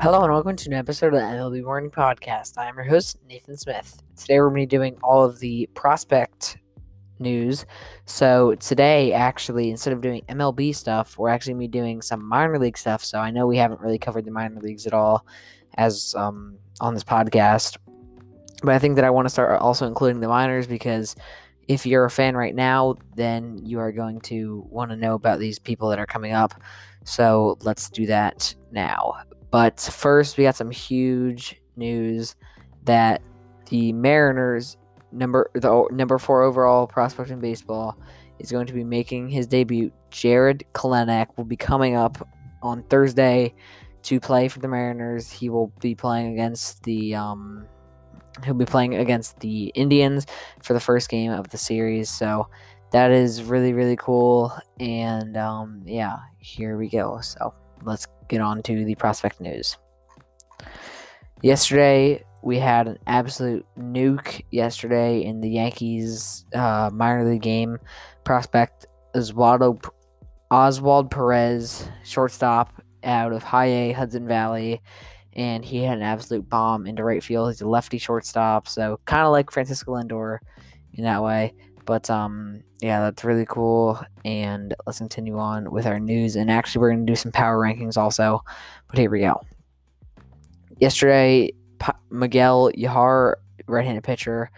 Hello and welcome to an episode of the MLB Morning Podcast. I am your host, Nathan Smith. Today we're going to be doing all of the prospect news. So today, actually, instead of doing MLB stuff, we're actually going to be doing some minor league stuff. So I know we haven't really covered the minor leagues at all as um, on this podcast. But I think that I want to start also including the minors because if you're a fan right now, then you are going to want to know about these people that are coming up. So let's do that now. But first, we got some huge news that the Mariners number the number four overall prospect in baseball is going to be making his debut. Jarred Kelenic will be coming up on Thursday to play for the Mariners. He will be playing against the um, he'll be playing against the Indians for the first game of the series. So that is really really cool. And um, yeah, here we go. So let's get on to the prospect news. Yesterday, we had an absolute nuke yesterday in the Yankees uh, minor league game. Prospect Oswaldo, Oswald Perez, shortstop out of High A, Hudson Valley, and he had an absolute bomb into right field. He's a lefty shortstop, so kind of like Francisco Lindor in that way. But um, yeah, that's really cool. And let's continue on with our news. And actually, we're going to do some power rankings also. But here we go. Yesterday, Miguel Yajure, right-handed pitcher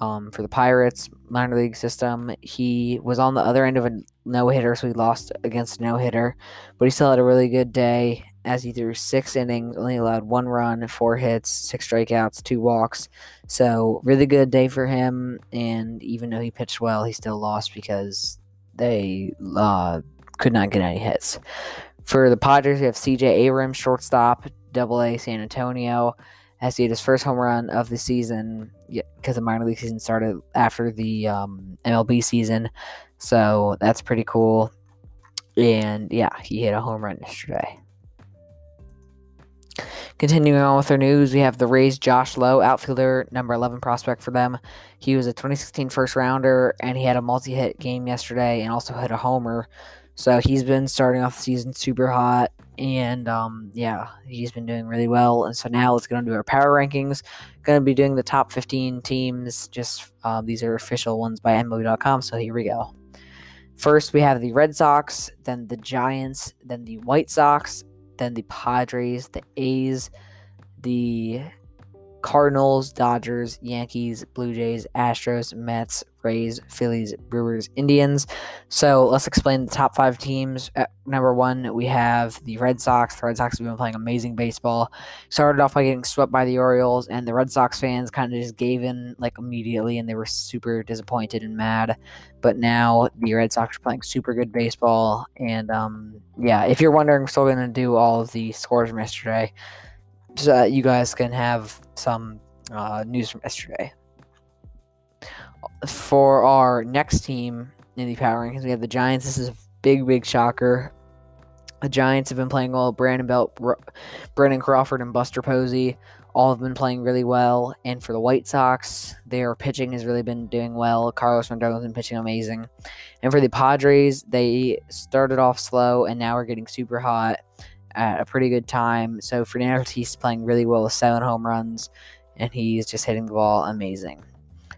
um, for the Pirates minor league system, he was on the other end of a no hitter, so he lost against no hitter. But he still had a really good day as he threw six innings, only allowed one run, four hits, six strikeouts, two walks. So really good day for him. And even though he pitched well, he still lost because they uh, could not get any hits. For the Padres, we have C.J. Abrams, shortstop, Double A San Antonio, as he had his first home run of the season because the minor league season started after the um, MLB season. So that's pretty cool. And yeah, he hit a home run yesterday. Continuing on with our news, we have the Rays Josh Lowe, outfielder, number 11 prospect for them. He was a 2016 first rounder, and he had a multi hit game yesterday and also hit a homer. So he's been starting off the season super hot, and um, yeah, he's been doing really well. And so now let's get on to our power rankings. Going to be doing the top 15 teams. Just uh, these are official ones by MLB.com. So here we go. First, we have the Red Sox, then the Giants, then the White Sox, then the Padres, the A's, the Cardinals, Dodgers, Yankees, Blue Jays, Astros, Mets, Rays, Phillies, Brewers, Indians. So let's explain the top five teams. At number one, we have the Red Sox. The Red Sox have been playing amazing baseball. Started off by getting swept by the Orioles, and the Red Sox fans kind of just gave in like immediately, and they were super disappointed and mad. But now the Red Sox are playing super good baseball, and um, yeah, if you're wondering, still going to do all of the scores from yesterday so that you guys can have some uh, news from yesterday. For our next team in the power rankings, we have the Giants. This is a big, big shocker. The Giants have been playing well. Brandon Belt, Brandon Crawford, and Buster Posey all have been playing really well. And for the White Sox, their pitching has really been doing well. Carlos Rodon has been pitching amazing. And for the Padres, they started off slow and now are getting super hot at a pretty good time. So Fernando Tatis playing really well with seven home runs, and he's just hitting the ball amazing.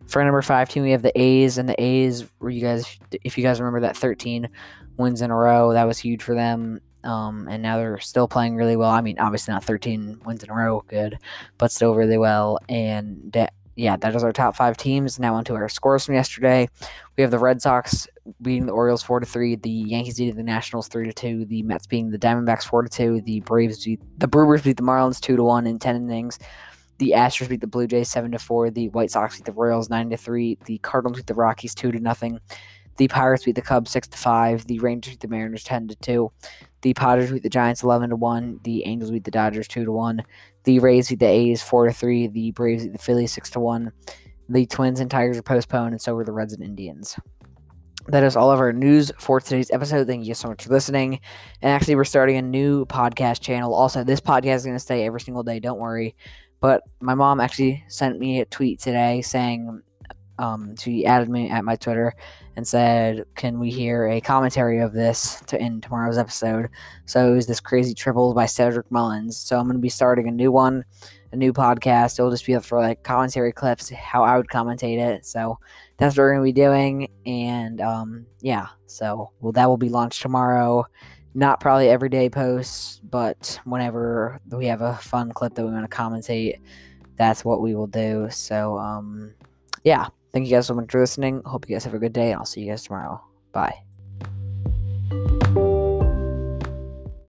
For number five team, we have the A's, and the A's, where you guys, if you guys remember that 13 wins in a row, that was huge for them. Um, and now they're still playing really well. I mean, obviously not 13 wins in a row, good, but still really well. And yeah, that is our top five teams. Now onto our scores from yesterday. We have the Red Sox beating the Orioles four to three, the Yankees beating the Nationals three to two, the Mets beating the Diamondbacks four to two, the Braves beat the Brewers beat the Marlins two to one in ten innings. The Astros beat the Blue Jays seven to four. The White Sox beat the Royals nine to three. The Cardinals beat the Rockies two to nothing. The Pirates beat the Cubs six to five. The Rangers beat the Mariners ten to two. The Padres beat the Giants eleven to one. The Angels beat the Dodgers two to one. The Rays beat the A's four to three. The Braves beat the Phillies six to one. The Twins and Tigers are postponed, and so were the Reds and Indians that is all of our news for today's episode. Thank you so much for listening. And actually, we're starting a new podcast channel. Also, this podcast is going to stay every single day. Don't worry. But my mom actually sent me a tweet today saying um, she added me at my Twitter and said, "Can we hear a commentary of this to end tomorrow's episode?" So it was this crazy triple by Cedric Mullins. So I'm going to be starting a new one, a new podcast. It'll just be up for like commentary clips, how I would commentate it. So that's what we're to be doing, and um, yeah. So well, that will be launched tomorrow. Not probably everyday posts, but whenever we have a fun clip that we want to commentate, that's what we will do. So um, yeah. Thank you guys so much for listening. Hope you guys have a good day, and I'll see you guys tomorrow. Bye.